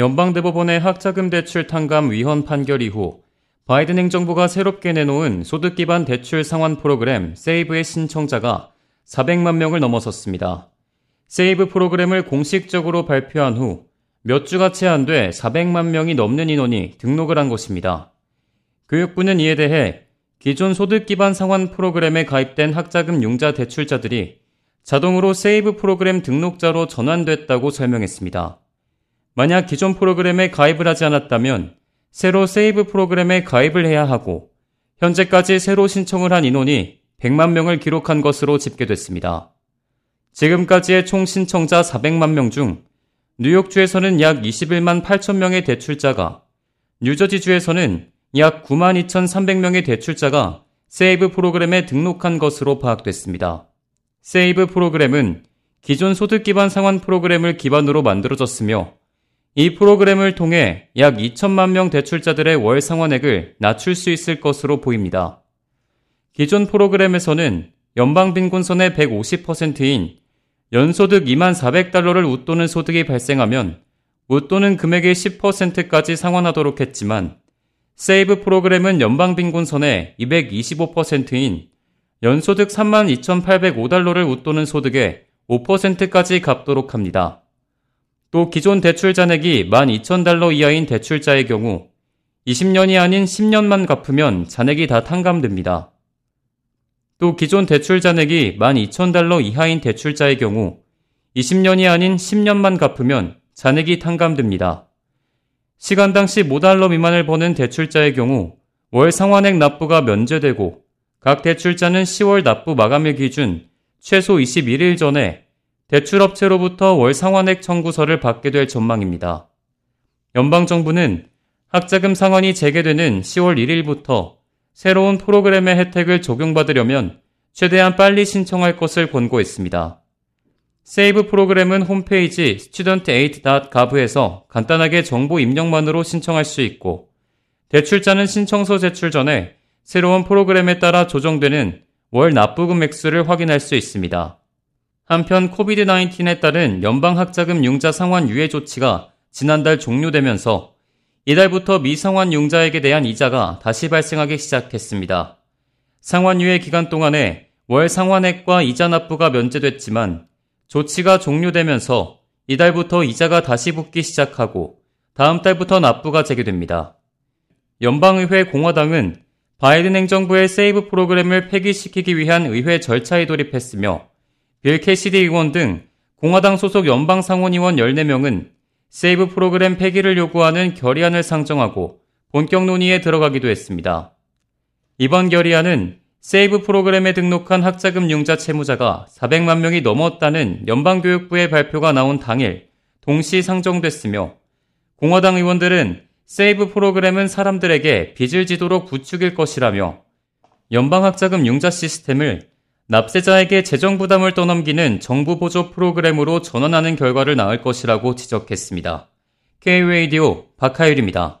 연방대법원의 학자금 대출 탕감 위헌 판결 이후 바이든 행정부가 새롭게 내놓은 소득 기반 대출 상환 프로그램 세이브의 신청자가 400만 명을 넘어섰습니다. 세이브 프로그램을 공식적으로 발표한 후 몇 주가 채 안 돼 400만 명이 넘는 인원이 등록을 한 것입니다. 교육부는 이에 대해 기존 소득 기반 상환 프로그램에 가입된 학자금 융자 대출자들이 자동으로 세이브 프로그램 등록자로 전환됐다고 설명했습니다. 만약 기존 프로그램에 가입을 하지 않았다면 새로 세이브 프로그램에 가입을 해야 하고 현재까지 새로 신청을 한 인원이 100만 명을 기록한 것으로 집계됐습니다. 지금까지의 총 신청자 400만 명 중 뉴욕주에서는 약 21만 8천 명의 대출자가 뉴저지주에서는 약 9만 2,300명의 대출자가 세이브 프로그램에 등록한 것으로 파악됐습니다. 세이브 프로그램은 기존 소득 기반 상환 프로그램을 기반으로 만들어졌으며 이 프로그램을 통해 약 2천만 명 대출자들의 월 상환액을 낮출 수 있을 것으로 보입니다. 기존 프로그램에서는 연방 빈곤선의 150%인 연소득 2만 400달러를 웃도는 소득이 발생하면 웃도는 금액의 10%까지 상환하도록 했지만 세이브 프로그램은 연방 빈곤선의 225%인 연소득 32,805달러를 웃도는 소득의 5%까지 갚도록 합니다. 또 기존 대출 잔액이 12,000달러 이하인 대출자의 경우 20년이 아닌 10년만 갚으면 잔액이 다 탕감됩니다. 또 기존 대출 잔액이 12,000달러 이하인 대출자의 경우 20년이 아닌 10년만 갚으면 잔액이 탕감됩니다. 시간당 15달러 미만을 버는 대출자의 경우 월 상환액 납부가 면제되고 각 대출자는 10월 납부 마감일 기준 최소 21일 전에 대출업체로부터 월 상환액 청구서를 받게 될 전망입니다. 연방정부는 학자금 상환이 재개되는 10월 1일부터 새로운 프로그램의 혜택을 적용받으려면 최대한 빨리 신청할 것을 권고했습니다. 세이브 프로그램은 홈페이지 student8.gov에서 간단하게 정보 입력만으로 신청할 수 있고 대출자는 신청서 제출 전에 새로운 프로그램에 따라 조정되는 월 납부금 액수를 확인할 수 있습니다. 한편 코비드-19에 따른 연방학자금 융자 상환 유예 조치가 지난달 종료되면서 이달부터 미상환 융자액에 대한 이자가 다시 발생하기 시작했습니다. 상환 유예 기간 동안에 월 상환액과 이자 납부가 면제됐지만 조치가 종료되면서 이달부터 이자가 다시 붙기 시작하고 다음 달부터 납부가 재개됩니다. 연방의회 공화당은 바이든 행정부의 SAVE 프로그램을 폐기시키기 위한 의회 절차에 돌입했으며 빌 캐시디 의원 등 공화당 소속 연방 상원의원 14명은 SAVE 프로그램 폐기를 요구하는 결의안을 상정하고 본격 논의에 들어가기도 했습니다. 이번 결의안은 SAVE 프로그램에 등록한 학자금 융자 채무자가 400만 명이 넘었다는 연방교육부의 발표가 나온 당일 동시 상정됐으며 공화당 의원들은 세이브 프로그램은 사람들에게 빚을 지도록 부추길 것이라며 연방학자금 융자 시스템을 납세자에게 재정 부담을 떠넘기는 정부 보조 프로그램으로 전환하는 결과를 낳을 것이라고 지적했습니다. K-Radio 박하율입니다.